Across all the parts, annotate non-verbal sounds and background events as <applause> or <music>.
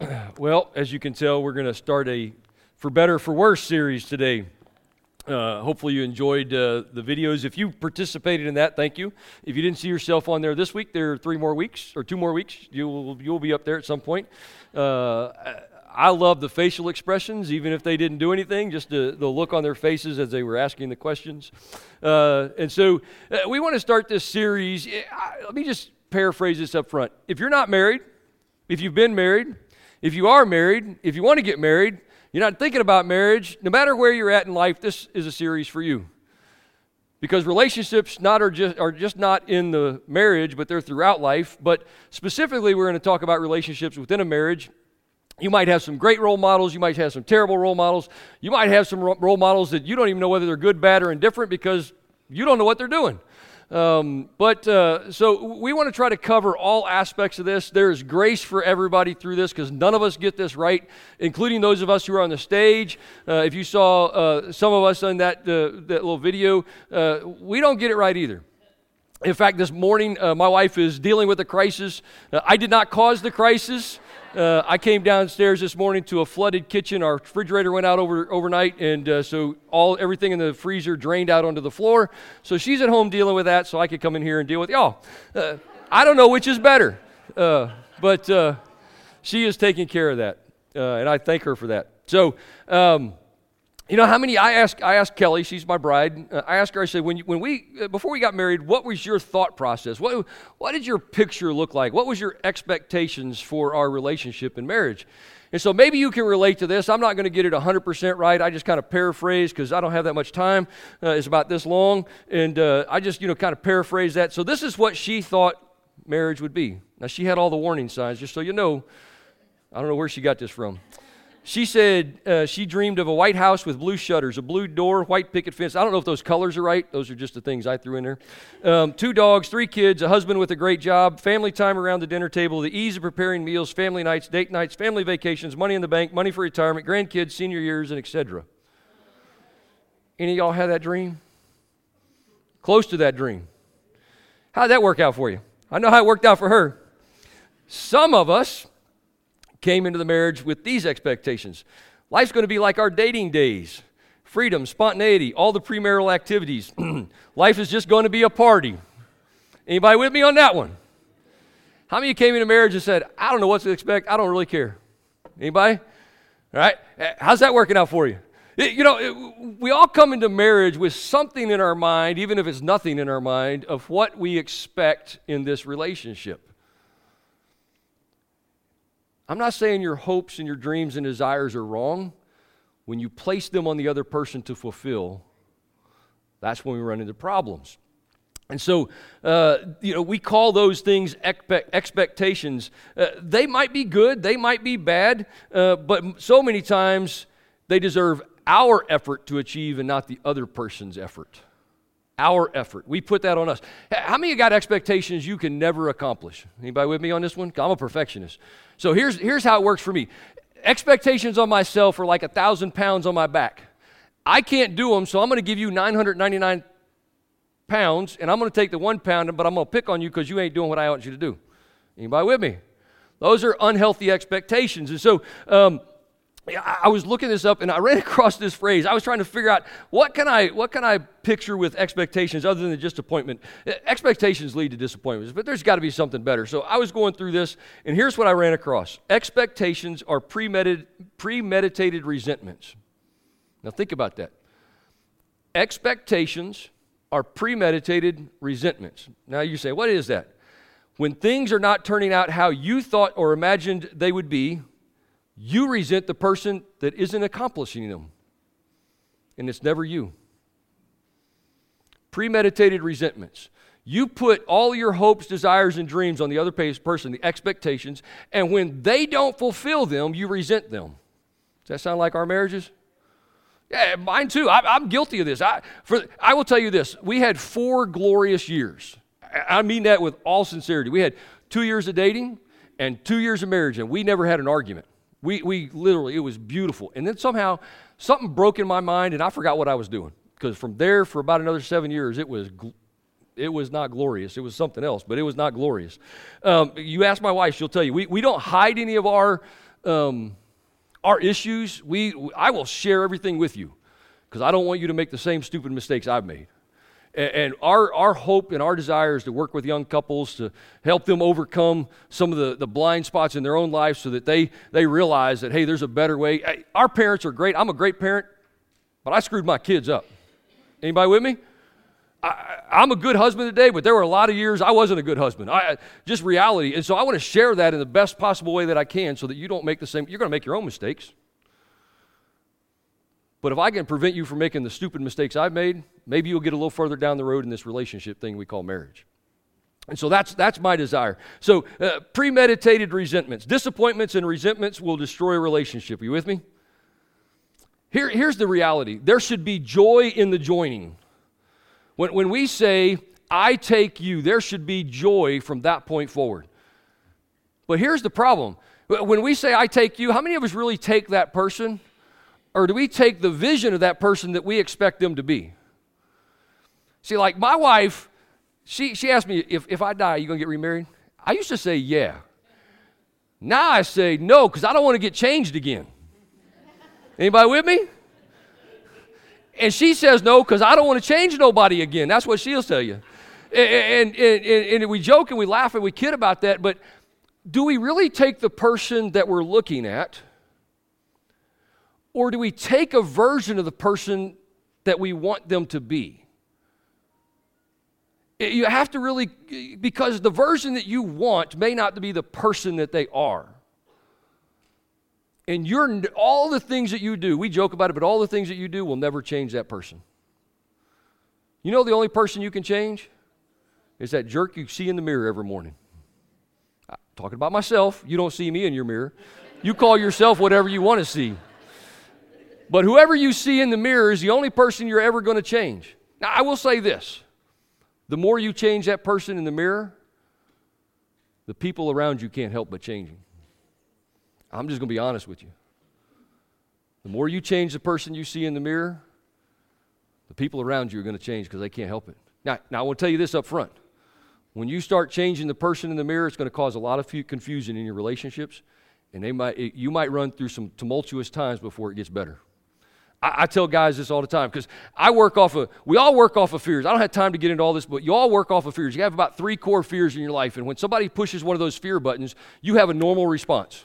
<clears throat> Well, as you can tell, we're going to start a For Better, For Worse series today. Uh, hopefully, you enjoyed uh, the videos. If you participated in that, thank you. If you didn't see yourself on there this week, there are three more weeks or two more weeks. You'll, you'll be up there at some point. Uh, I love the facial expressions, even if they didn't do anything, just the, the look on their faces as they were asking the questions. Uh, and so, uh, we want to start this series. Let me just paraphrase this up front. If you're not married, if you've been married, if you are married, if you want to get married, you're not thinking about marriage, no matter where you're at in life, this is a series for you. Because relationships not are just are just not in the marriage, but they're throughout life. But specifically, we're going to talk about relationships within a marriage. You might have some great role models. You might have some terrible role models. You might have some role models that you don't even know whether they're good, bad, or indifferent because you don't know what they're doing. Um, but uh, so we want to try to cover all aspects of this. There is grace for everybody through this because none of us get this right, including those of us who are on the stage. Uh, if you saw uh, some of us on that, uh, that little video, uh, we don't get it right either. In fact, this morning, uh, my wife is dealing with a crisis. I did not cause the crisis. Uh, I came downstairs this morning to a flooded kitchen. Our refrigerator went out over, overnight, and uh, so all everything in the freezer drained out onto the floor. So she's at home dealing with that, so I could come in here and deal with y'all. Uh, I don't know which is better, uh, but uh, she is taking care of that, uh, and I thank her for that. So. Um, you know how many I asked I asked Kelly, she's my bride. Uh, I asked her I said when you, when we uh, before we got married, what was your thought process? What what did your picture look like? What was your expectations for our relationship and marriage? And so maybe you can relate to this. I'm not going to get it 100% right. I just kind of paraphrase because I don't have that much time. Uh, it's about this long. And uh, I just, you know, kind of paraphrase that. So this is what she thought marriage would be. Now, she had all the warning signs, just so you know. I don't know where she got this from. She said uh, she dreamed of a white house with blue shutters, a blue door, white picket fence. I don't know if those colors are right. Those are just the things I threw in there. Um, two dogs, three kids, a husband with a great job, family time around the dinner table, the ease of preparing meals, family nights, date nights, family vacations, money in the bank, money for retirement, grandkids, senior years, and etc. Any of y'all have that dream? Close to that dream. How'd that work out for you? I know how it worked out for her. Some of us came into the marriage with these expectations life's going to be like our dating days freedom, spontaneity, all the premarital activities. <clears throat> Life is just going to be a party. Anybody with me on that one? How many came into marriage and said, I don't know what to expect, I don't really care? Anybody? All right? Eh, how's that working out for you? It, you know, eh, it, we all come into marriage with something in our mind, even if it's nothing in our mind, of what we expect in this relationship. I'm not saying your hopes and your dreams and desires are wrong. When you place them on the other person to fulfill, that's when we run into problems. And so, uh, you know, we call those things expectations. Uh, they might be good, they might be bad, uh, but so many times they deserve our effort to achieve and not the other person's effort. Our effort. We put that on us. How many got expectations you can never accomplish? Anybody with me on this one? I'm a perfectionist. So here's, here's how it works for me expectations on myself are like a thousand pounds on my back. I can't do them, so I'm going to give you 999 pounds, and I'm going to take the one pound, but I'm going to pick on you because you ain't doing what I want you to do. Anybody with me? Those are unhealthy expectations. And so, um, I was looking this up and I ran <laughs> across this phrase. I was trying to figure out what can I what can I picture with expectations other than just disappointment. Eh, expectations lead to disappointments, but there's got to be something better. So I was going through this, and here's what I ran across: expectations are premeditated resentments. Now think about that. Expectations are premeditated resentments. Now you say, what is that? When things are not turning out how you thought or imagined they would be you resent the person that isn't accomplishing them, and it's never you. Premeditated resentments. You put all your hopes, desires, and dreams on the other person, the expectations, and when they don't fulfill them, you resent them. Does that sound like our marriages? Yeah, mine too. I, am guilty of this. I, for, I will tell you this we had four glorious years. I mean that with all sincerity. We had two years of dating and two years of marriage, and we never had an argument. We, we literally, it was beautiful. And then somehow something broke in my mind and I forgot what I was doing. Because from there for about another seven years, it was, it was not glorious. It was something else, but it was not glorious. Um, you ask my wife, she'll tell you. We, we don't hide any of our um, our issues, we, I will share everything with you because I don't want you to make the same stupid mistakes I've made. And, our, our hope and our desire is to work with young couples to help them overcome some of the, the blind spots in their own life so that they, they realize that, hey, there's a better way. Hey, our parents are great. I'm a great parent, but I screwed my kids up. Anybody with me? I, am a good husband today, but there were a lot of years I wasn't a good husband. I, just reality. And so I want to share that in the best possible way that I can so that you don't make the same, you're going to make your own mistakes. But if I can prevent you from making the stupid mistakes I've made, maybe you'll get a little further down the road in this relationship thing we call marriage. And so that's, that's my desire. So, uh, premeditated resentments, disappointments, and resentments will destroy a relationship. Are you with me? Here, here's the reality there should be joy in the joining. When, when we say, I take you, there should be joy from that point forward. But here's the problem when we say, I take you, how many of us really take that person? Or do we take the vision of that person that we expect them to be? See, like my wife, she, she asked me, if, if I die, are you going to get remarried? I used to say, yeah. Now I say, no, because I don't want to get changed again. Anybody with me? And she says no because I don't want to change nobody again. That's what she'll tell you. And, and, and, and we joke and we laugh and we kid about that, but do we really take the person that we're looking at? Or do we take a version of the person that we want them to be? You have to really, because the version that you want may not be the person that they are. And you're, all the things that you do, we joke about it, but all the things that you do will never change that person. You know the only person you can change? Is that jerk you see in the mirror every morning. I'm talking about myself. You don't see me in your mirror. You call yourself whatever you want to see. But whoever you see in the mirror is the only person you're ever going to change. Now, I will say this the more you change that person in the mirror, the people around you can't help but changing. I'm just going to be honest with you. The more you change the person you see in the mirror, the people around you are going to change because they can't help it. Now, now, I want to tell you this up front. When you start changing the person in the mirror, it's going to cause a lot of confusion in your relationships, and they might, you might run through some tumultuous times before it gets better. I, I tell guys this all the time because I work off of, we all work off of fears. I don't have time to get into all this, but you all work off of fears. You have about three core fears in your life, and when somebody pushes one of those fear buttons, you have a normal response.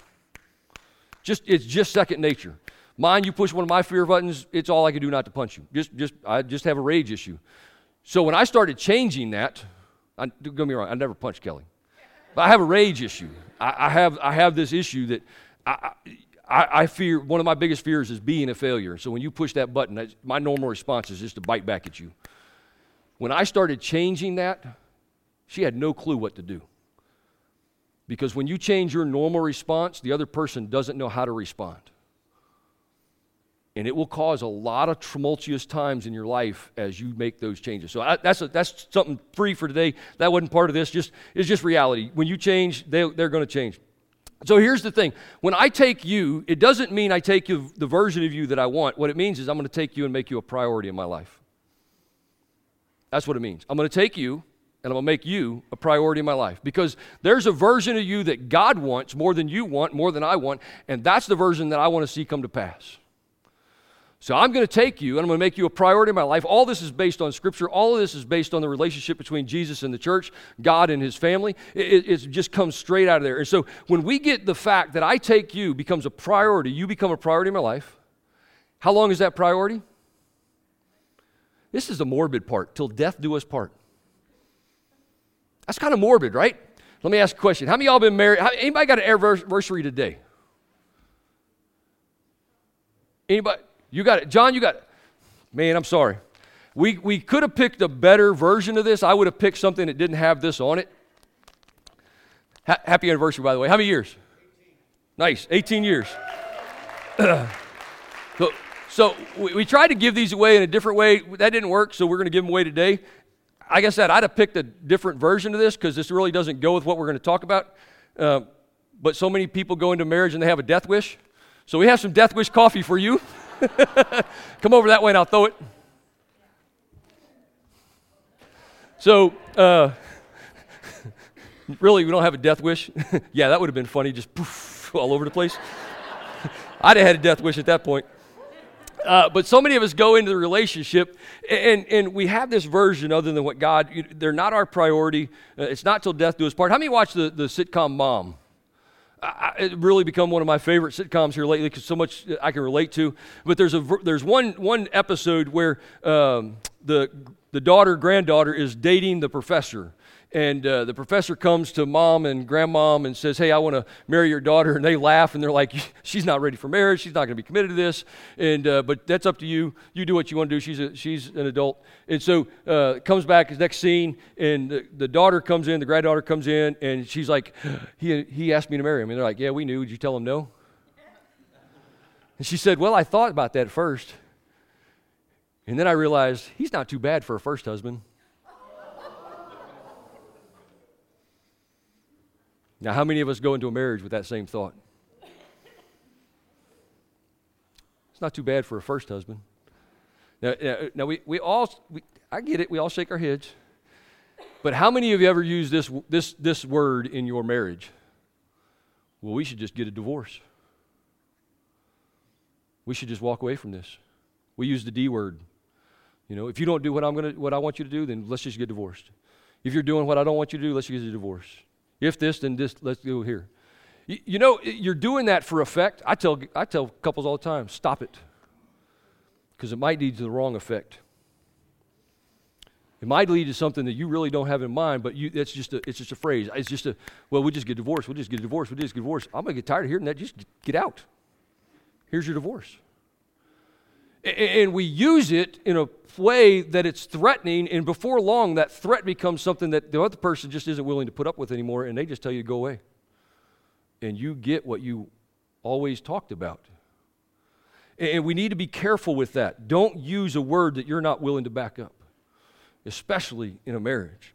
Just it's just second nature. Mine, you push one of my fear buttons, it's all I can do not to punch you. Just just I just have a rage issue. So when I started changing that, I, don't get me wrong, I never punched Kelly, but I have a rage issue. I, I have I have this issue that I, I, I fear. One of my biggest fears is being a failure. So when you push that button, my normal response is just to bite back at you. When I started changing that, she had no clue what to do. Because when you change your normal response, the other person doesn't know how to respond. And it will cause a lot of tumultuous times in your life as you make those changes. So I, that's, a, that's something free for today. That wasn't part of this. Just, it's just reality. When you change, they, they're going to change. So here's the thing. When I take you, it doesn't mean I take you the version of you that I want. What it means is I'm going to take you and make you a priority in my life. That's what it means. I'm going to take you and I'm going to make you a priority in my life because there's a version of you that God wants more than you want, more than I want, and that's the version that I want to see come to pass. So I'm going to take you and I'm going to make you a priority in my life. All this is based on Scripture. All of this is based on the relationship between Jesus and the church, God and His family. It, it, just comes straight out of there. And so when we get the fact that I take you becomes a priority, you become a priority in my life. How long is that priority? This is the morbid part. Till death do us part. That's kind of morbid, right? Let me ask a question. How many y'all been married? Anybody got an anniversary today? Anybody? You got it. John, you got it. Man, I'm sorry. We, we could have picked a better version of this. I would have picked something that didn't have this on it. Ha- happy anniversary, by the way. How many years? 18. Nice. 18 years. <clears throat> so, so we, we tried to give these away in a different way. That didn't work, so we're going to give them away today like I said, I'd have picked a different version of this because this really doesn't go with what we're going to talk about. Uh, but so many people go into marriage and they have a death wish. So we have some death wish coffee for you. <laughs> <laughs> Come over that way and I'll throw it. So, uh, <laughs> really, we don't have a death wish? <laughs> yeah, that would have been funny, just poof, all over the place. I'd have had a death wish at that point. Uh, but so many of us go into the relationship and, and we have this version other than what God, they're not our priority. Uh, it's not till death do us part. How many watch the, the sitcom Mom? I, it really become one of my favorite sitcoms here lately because so much I can relate to. But there's a there's one one episode where um, the the daughter granddaughter is dating the professor, and uh, the professor comes to mom and grandmom and says, Hey, I want to marry your daughter. And they laugh and they're like, <laughs> She's not ready for marriage. She's not going to be committed to this. And, uh, but that's up to you. You do what you want to do. She's, a, she's an adult. And so uh, comes back, next scene, and the, the, daughter comes in, the granddaughter comes in, and she's like, <gasps> he, he asked me to marry him. And they're like, Yeah, we knew. Did you tell him no? And she said, Well, I thought about that first. And then I realized he's not too bad for a first husband. Now, how many of us go into a marriage with that same thought? It's not too bad for a first husband. Now, now we, we all, we, I get it, we all shake our heads. But how many of you ever use this, this, this word in your marriage? Well, we should just get a divorce. We should just walk away from this. We use the D word. You know, if you don't do what I'm gonna what I want you to do, then let's just get divorced. If you're doing what I don't want you to do, let's just get a divorce. If this, then this, let's go here. You, you know, you're doing that for effect. I tell, I tell couples all the time stop it. Because it might lead to the wrong effect. It might lead to something that you really don't have in mind, but you, that's just a, it's just a phrase. It's just a, well, we'll just get divorced. We'll just get divorced. We'll just get divorced. I'm going to get tired of hearing that. Just get out. Here's your divorce. And we use it in a way that it's threatening, and before long, that threat becomes something that the other person just isn't willing to put up with anymore, and they just tell you to go away. And you get what you always talked about. And we need to be careful with that. Don't use a word that you're not willing to back up, especially in a marriage.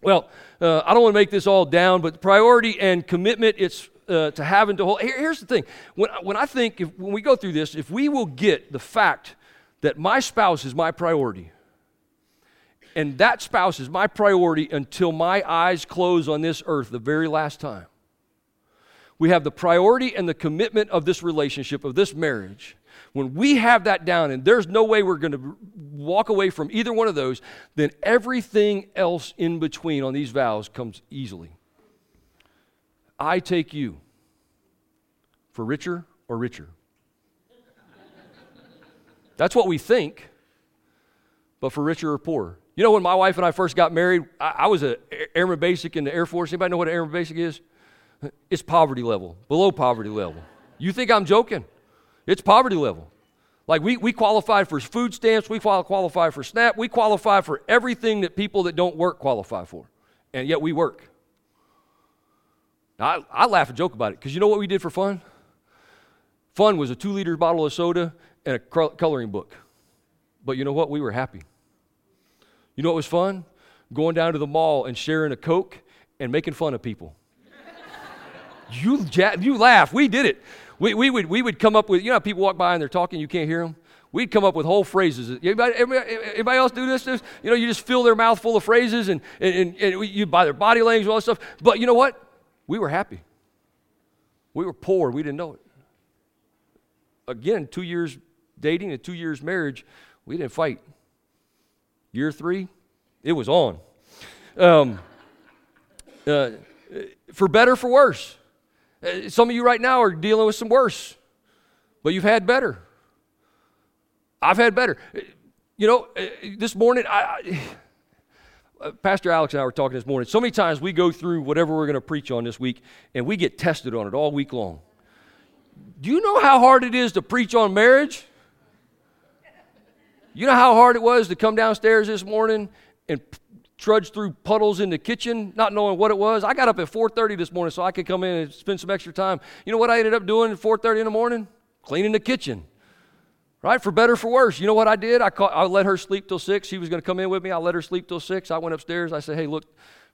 Well, uh, I don't want to make this all down, but priority and commitment, it's uh, to and to hold. Here, here's the thing when, when I think, if, when we go through this, if we will get the fact that my spouse is my priority, and that spouse is my priority until my eyes close on this earth the very last time. We have the priority and the commitment of this relationship, of this marriage. When we have that down, and there's no way we're going to walk away from either one of those, then everything else in between on these vows comes easily. I take you for richer or richer. That's what we think, but for richer or poorer. You know, when my wife and I first got married, I, I was an airman basic in the Air Force. Anybody know what an airman basic is? It's poverty level, below poverty level. You think I'm joking? It's poverty level. Like we, we qualify for food stamps, we qualify for SNAP, we qualify for everything that people that don't work qualify for. And yet we work. Now, I, I laugh and joke about it because you know what we did for fun? Fun was a two liter bottle of soda and a coloring book. But you know what? We were happy. You know what was fun? Going down to the mall and sharing a Coke and making fun of people. <laughs> you, you laugh. We did it. We, we, would, we would come up with, you know, people walk by and they're talking, you can't hear them? We'd come up with whole phrases. Anybody, anybody else do this? You know, you just fill their mouth full of phrases and, and, and, and you buy their body language, all that stuff. But you know what? We were happy. We were poor. We didn't know it. Again, two years dating and two years marriage, we didn't fight. Year three, it was on. Um, uh, for better, for worse. Uh, some of you right now are dealing with some worse, but you've had better. I've had better. You know, uh, this morning, I, I uh, Uh, Pastor Alex and I were talking this morning. So many times we go through whatever we're going to preach on this week, and we get tested on it all week long. Do you know how hard it is to preach on marriage? You know how hard it was to come downstairs this morning and trudge through puddles in the kitchen, not knowing what it was. I got up at 4:30 this morning so I could come in and spend some extra time. You know what I ended up doing at 4:30 in the morning? Cleaning the kitchen right? For better, for worse. You know what I did? I, I let her sleep till six. She was going to come in with me. I let her sleep till six. I went upstairs. I said, hey, look,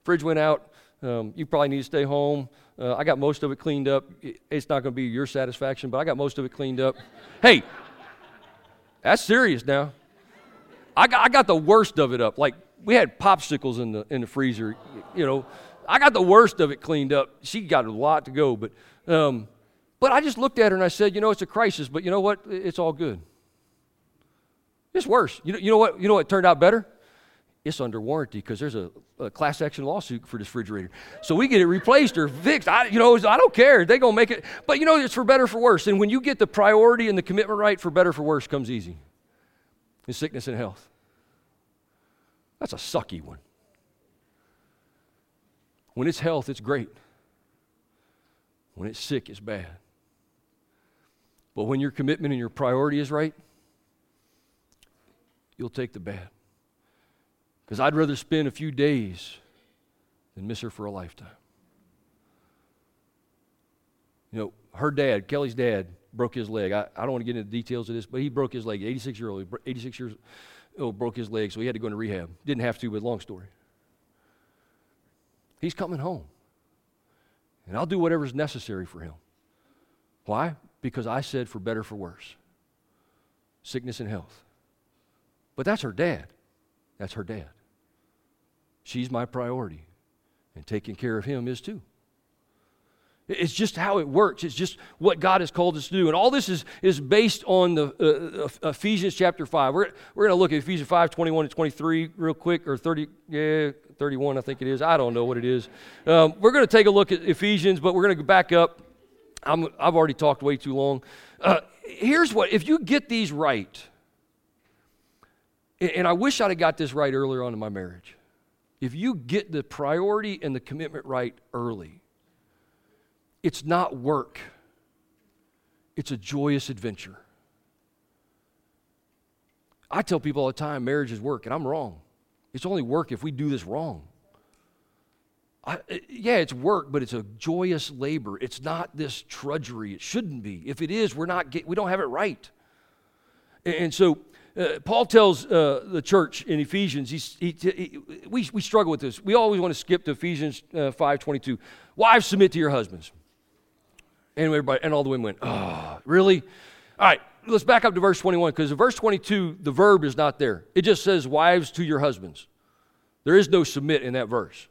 fridge went out. Um, you probably need to stay home. Uh, I got most of it cleaned up. It's not going to be your satisfaction, but I got most of it cleaned up. <laughs> hey, that's serious now. I got, I got the worst of it up. Like we had popsicles in the in the freezer. You know, I got the worst of it cleaned up. She got a lot to go, but um, But I just looked at her and I said, you know, it's a crisis, but you know what? It's all good. It's worse. You know, you know what? You know what turned out better? It's under warranty because there's a, a, class action lawsuit for this refrigerator. So we get it replaced or fixed. I, you know, I don't care. They're gonna make it. But you know, it's for better for worse. And when you get the priority and the commitment right, for better for worse comes easy. In sickness and health. That's a sucky one. When it's health, it's great. When it's sick, it's bad. But when your commitment and your priority is right, you'll take the bad. Because I'd rather spend a few days than miss her for a lifetime. You know, her dad, Kelly's dad, broke his leg. I, I don't want to get into the details of this, but he broke his leg. 86 year old, 86 years old, broke his leg, so he had to go into rehab. Didn't have to, but long story. He's coming home. And I'll do whatever's necessary for him. Why? Because I said for better, for worse. Sickness and health. But that's her dad. That's her dad. She's my priority. And taking care of him is too. It's just how it works. It's just what God has called us to do. And all this is, is based on the uh, uh Ephesians chapter 5. We're, we're going to look at Ephesians 5, 21 to 23 real quick, or 30, yeah, 31, I think it is. I don't know what it is. Um, we're going to take a look at Ephesians, but we're going to go back up. i have already talked way too long. Uh, here's what if you get these right, and I wish I'd have got this right earlier on in my marriage. If you get the priority and the commitment right early, it's not work, it's a joyous adventure. I tell people all the time marriage is work, and I'm wrong. It's only work if we do this wrong. I, eh, yeah, it's work, but it's a joyous labor. It's not this trudgery. It shouldn't be. If it is, we're not get, we don't have it right. And so uh, Paul tells uh, the church in Ephesians, he, he, we, we struggle with this. We always want to skip to Ephesians uh, 5.22. Wives, submit to your husbands. And, everybody, and all the women went, oh, really? All right, let's back up to verse 21 because in verse 22, the verb is not there. It just says, wives to your husbands. There is no submit in that verse.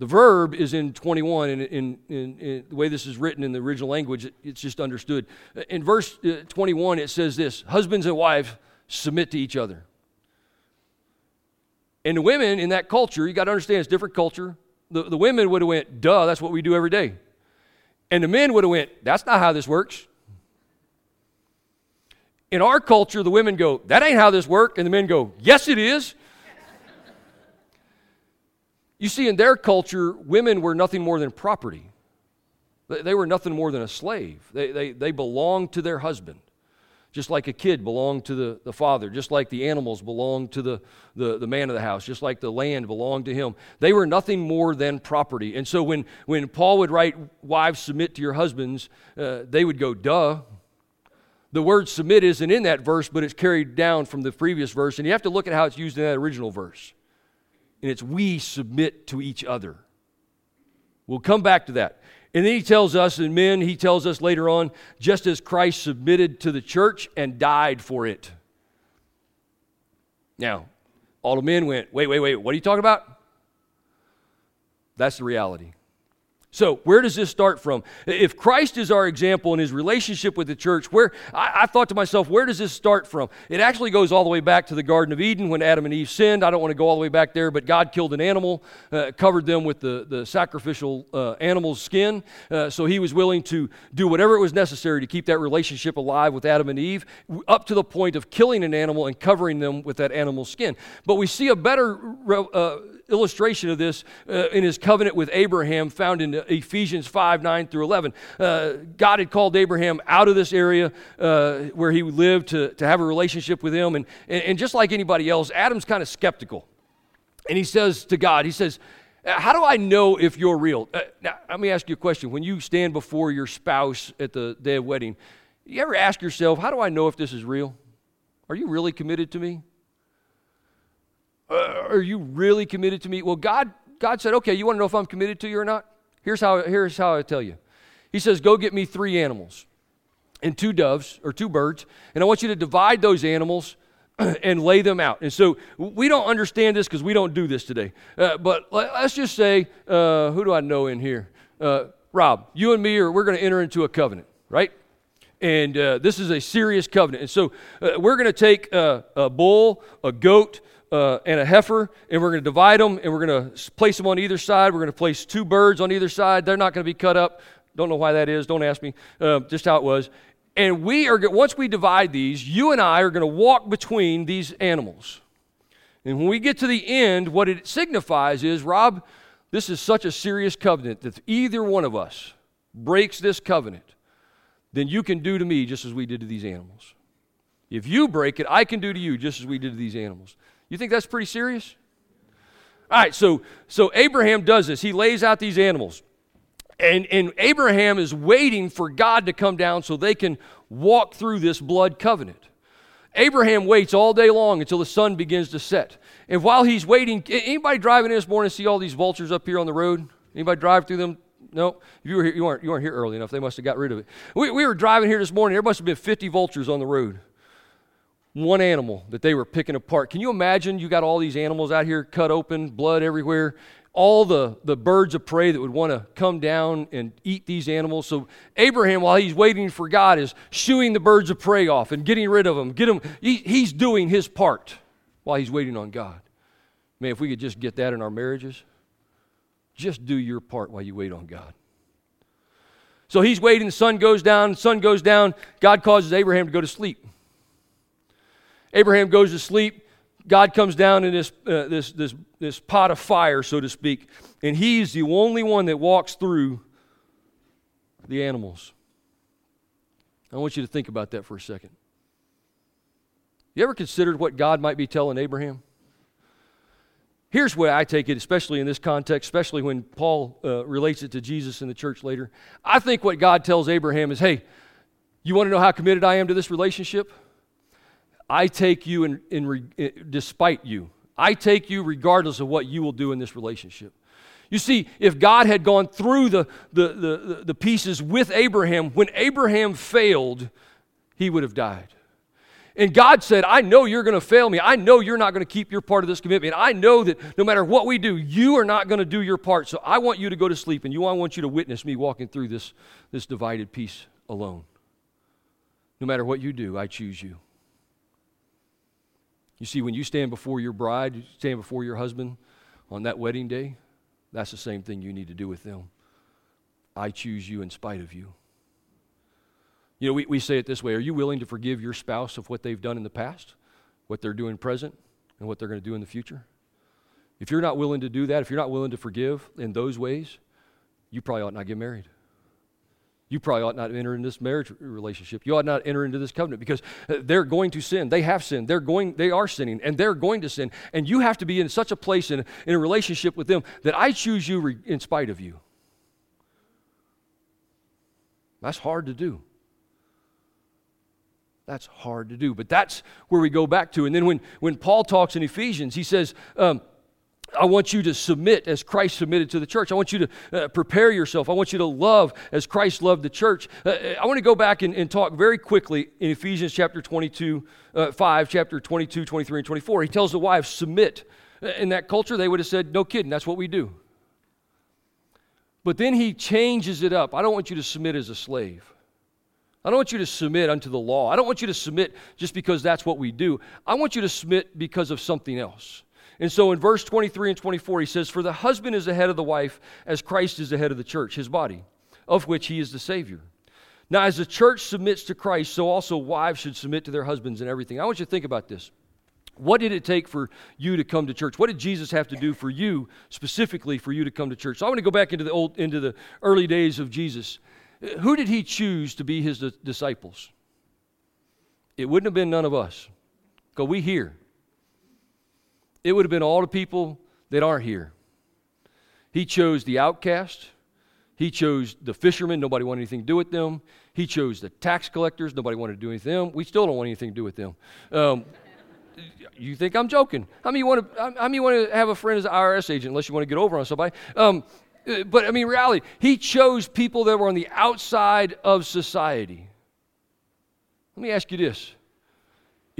The verb is in 21, and in, in, in, the way this is written in the original language, it, it's just understood. In verse uh, 21, it says this Husbands and wives submit to each other. And the women in that culture, you got to understand it's different culture. The, the women would have went, duh, that's what we do every day. And the men would have went, that's not how this works. In our culture, the women go, that ain't how this works. And the men go, yes, it is. You see, in their culture, women were nothing more than property. They were nothing more than a slave. They, they, they belonged to their husband just like a kid belonged to the, the father, just like the animals belonged to the, the, the man of the house, just like the land belonged to him. They were nothing more than property. And so when, when Paul would write, Wives, submit to your husbands, uh, they would go, Duh. The word submit isn't in that verse, but it's carried down from the previous verse. And you have to look at how it's used in that original verse. And it's we submit to each other. We'll come back to that. And then he tells us, and men, he tells us later on, just as Christ submitted to the church and died for it. Now, all the men went, wait, wait, wait, what are you talking about? That's the reality. So, where does this start from? If Christ is our example in his relationship with the church, where I, I, thought to myself, where does this start from? It actually goes all the way back to the Garden of Eden when Adam and Eve sinned. I don't want to go all the way back there, but God killed an animal, uh, covered them with the, the sacrificial uh, animal's skin. Uh, so he was willing to do whatever it was necessary to keep that relationship alive with Adam and Eve, up to the point of killing an animal and covering them with that animal's skin. But we see a better uh, illustration of this uh, in his covenant with Abraham, found in Ephesians 5 9 through 11. Uh, God had called Abraham out of this area uh, where he lived to, to have a relationship with him. And, and, and just like anybody else, Adam's kind of skeptical. And he says to God, He says, how do I know if you're real? Uh, now, let me ask you a question. When you stand before your spouse at the day of wedding, you ever ask yourself, how do I know if this is real? Are you really committed to me? Uh, are you really committed to me? Well, God, God said, okay, you want to know if I'm committed to you or not? Here's how, here's how I tell you. He says, go get me three animals and two doves or two birds, and I want you to divide those animals <clears throat> and lay them out. And so we don't understand this because we don't do this today. Uh, but let's just say, uh, who do I know in here? Uh, Rob, you and me are we're going to enter into a covenant, right? And uh, this is a serious covenant. And so uh, we're going to take a, a, bull, a goat, uh, and a heifer, and we're going to divide them, and we're going to place them on either side. We're going to place two birds on either side. They're not going to be cut up. Don't know why that is. Don't ask me. Uh, just how it was. And we are once we divide these, you and I are going to walk between these animals. And when we get to the end, what it signifies is, Rob, this is such a serious covenant that if either one of us breaks this covenant, then you can do to me just as we did to these animals. If you break it, I can do to you just as we did to these animals. You think that's pretty serious? All right, so so Abraham does this. He lays out these animals. And, and Abraham is waiting for God to come down so they can walk through this blood covenant. Abraham waits all day long until the sun begins to set. And while he's waiting, anybody driving in this morning see all these vultures up here on the road? Anybody drive through them no, If you were here, you weren't you weren't here early enough. They must have got rid of it. We, we were driving here this morning. There must have been 50 vultures on the road. One animal that they were picking apart. Can you imagine? You got all these animals out here cut open, blood everywhere. All the, the birds of prey that would want to come down and eat these animals. So Abraham, while he's waiting for God, is shooing the birds of prey off and getting rid of them. Get them. He, he's doing his part while he's waiting on God. Man, if we could just get that in our marriages. Just do your part while you wait on God. So he's waiting, the sun goes down, sun goes down. God causes Abraham to go to sleep. Abraham goes to sleep. God comes down in this, uh, this, this, this pot of fire, so to speak, and he's the only one that walks through the animals. I want you to think about that for a second. You ever considered what God might be telling Abraham? Here's where I take it, especially in this context, especially when Paul uh, relates it to Jesus in the church later. I think what God tells Abraham is hey, you want to know how committed I am to this relationship? I take you in, in, in, eh, despite you. I take you regardless of what you will do in this relationship. You see, if God had gone through the, the, the, the pieces with Abraham, when Abraham failed, he would have died. And God said, I know you're going to fail me. I know you're not going to keep your part of this commitment. I know that no matter what we do, you are not going to do your part. So I want you to go to sleep and you, I want you to witness me walking through this, this divided piece alone. No matter what you do, I choose you. You see, when you stand before your bride, you stand before your husband on that wedding day, that's the same thing you need to do with them. I choose you in spite of you. You know, we, we say it this way Are you willing to forgive your spouse of what they've done in the past, what they're doing present, and what they're going to do in the future? If you're not willing to do that, if you're not willing to forgive in those ways, you probably ought not get married. You probably ought not enter into this marriage relationship. You ought not enter into this covenant because uh, they're going to sin. They have sinned. They're going, they are sinning, and they're going to sin. And you have to be in such a place in, in a relationship with them that I choose you re, in spite of you. That's hard to do. That's hard to do, but that's where we go back to. And then when, when Paul talks in Ephesians, he says, um, I want you to submit as Christ submitted to the church. I want you to uh, prepare yourself. I want you to love as Christ loved the church. Uh, I want to go back and, and, talk very quickly in Ephesians chapter 22, uh, 5, chapter 22, 23, and 24. He tells the wives, submit. Uh, in that culture, they would have said, no kidding, that's what we do. But then he changes it up. I don't want you to submit as a slave. I don't want you to submit unto the law. I don't want you to submit just because that's what we do. I want you to submit because of something else. And so in verse 23 and 24, he says, For the husband is the head of the wife, as Christ is the head of the church, his body, of which he is the Savior. Now, as the church submits to Christ, so also wives should submit to their husbands and everything. I want you to think about this. What did it take for you to come to church? What did Jesus have to do for you, specifically for you to come to church? So I want to go back into the old, into the early days of Jesus. Who did he choose to be his disciples? It wouldn't have been none of us. Go we here. It would have been all the people that aren't here. He chose the outcast. He chose the fishermen. Nobody wanted anything to do with them. He chose the tax collectors. Nobody wanted to do anything with them. We still don't want anything to do with them. Um, you think I'm joking? How many want to? How many want to have a friend as an IRS agent unless you want to get over on somebody? Um, but I mean, reality, he chose people that were on the outside of society. Let me ask you this.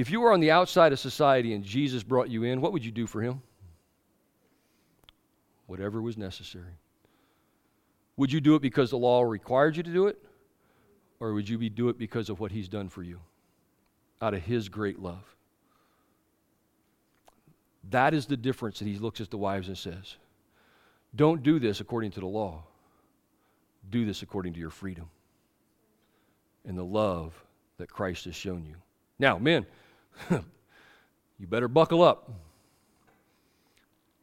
If you were on the outside of society and Jesus brought you in, what would you do for him? Whatever was necessary. Would you do it because the law required you to do it? Or would you be do it because of what he's done for you? Out of his great love. That is the difference that he looks at the wives and says, Don't do this according to the law. Do this according to your freedom and the love that Christ has shown you. Now, men, <laughs> you better buckle up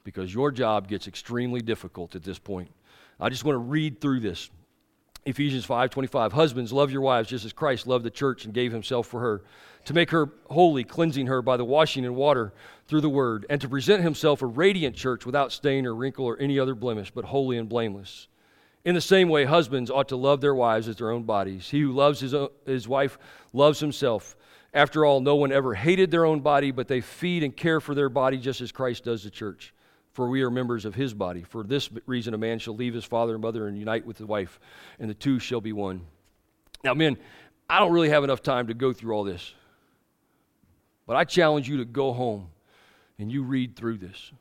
because your job gets extremely difficult at this point. I just want to read through this. Ephesians 5:25 Husbands love your wives just as Christ loved the church and gave himself for her to make her holy cleansing her by the washing in water through the word and to present himself a radiant church without stain or wrinkle or any other blemish but holy and blameless. In the same way husbands ought to love their wives as their own bodies. He who loves his, own, his wife loves himself. After all no one ever hated their own body but they feed and care for their body just as Christ does the church for we are members of his body. For this reason, a man shall leave his father and mother and unite with his wife, and the two shall be one. Now, men, I don't really have enough time to go through all this, but I challenge you to go home and you read through this.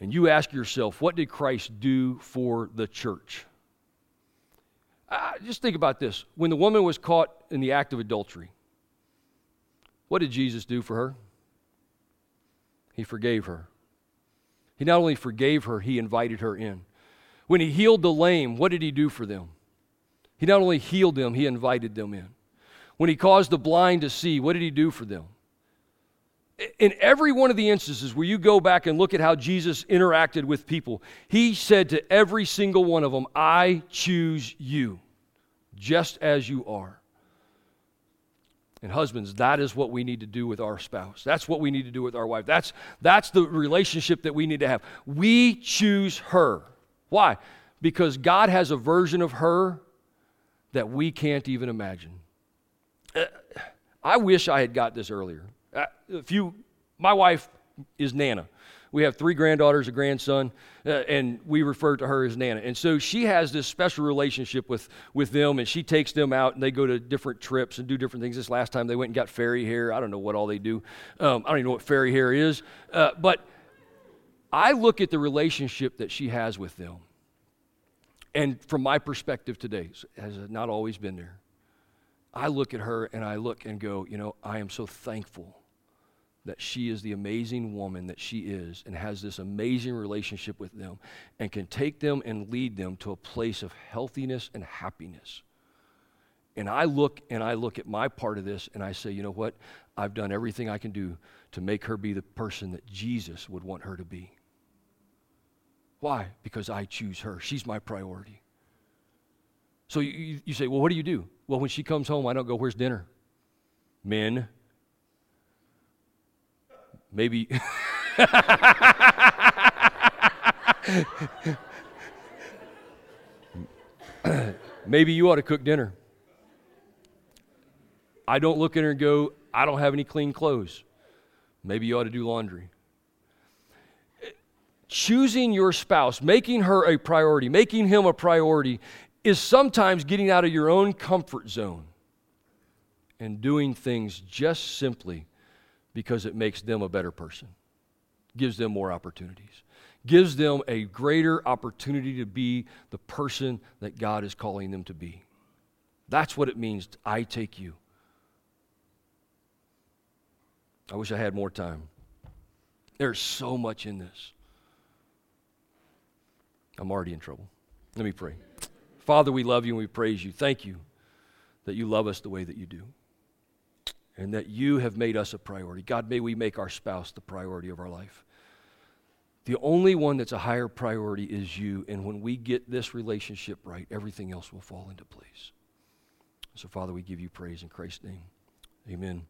And you ask yourself, what did Christ do for the church? Uh, just think about this. When the woman was caught in the act of adultery, what did Jesus do for her? He forgave her. He not only forgave her, he invited her in. When he healed the lame, what did he do for them? He not only healed them, he invited them in. When he caused the blind to see, what did he do for them? In every one of the instances where you go back and look at how Jesus interacted with people, he said to every single one of them, I choose you, just as you are. And husbands, that is what we need to do with our spouse. That's what we need to do with our wife. That's, that's the relationship that we need to have. We choose her. Why? Because God has a version of her that we can't even imagine. Uh, I wish I had got this earlier. Uh, a few, my wife is Nana. We have three granddaughters, a grandson, uh, and we refer to her as Nana. And so she has this special relationship with, with them, and she takes them out, and they go to different trips and do different things. This last time they went and got fairy hair. I don't know what all they do. Um, I don't even know what fairy hair is. Uh, but I look at the relationship that she has with them. And from my perspective today, has not always been there. I look at her and I look and go, you know, I am so thankful that she is the amazing woman that she is and has this amazing relationship with them and can take them and lead them to a place of healthiness and happiness. And I look and I look at my part of this and I say, you know what? I've done everything I can do to make her be the person that Jesus would want her to be. Why? Because I choose her. She's my priority. So you, you say, well, what do you do? Well, when she comes home, I don't go, where's dinner? Men, Maybe. <laughs> Maybe you ought to cook dinner. I don't look at her and go, I don't have any clean clothes. Maybe you ought to do laundry. Choosing your spouse, making her a priority, making him a priority, is sometimes getting out of your own comfort zone and doing things just simply because it makes them a better person, gives them more opportunities, gives them a greater opportunity to be the person that God is calling them to be. That's what it means. I take you. I wish I had more time. There's so much in this. I'm already in trouble. Let me pray. Father, we love you and we praise you. Thank you that you love us the way that you do and that you have made us a priority. God, may we make our spouse the priority of our life. The only one that's a higher priority is you, and when we get this relationship right, everything else will fall into place. So, Father, we give you praise in Christ's name. Amen.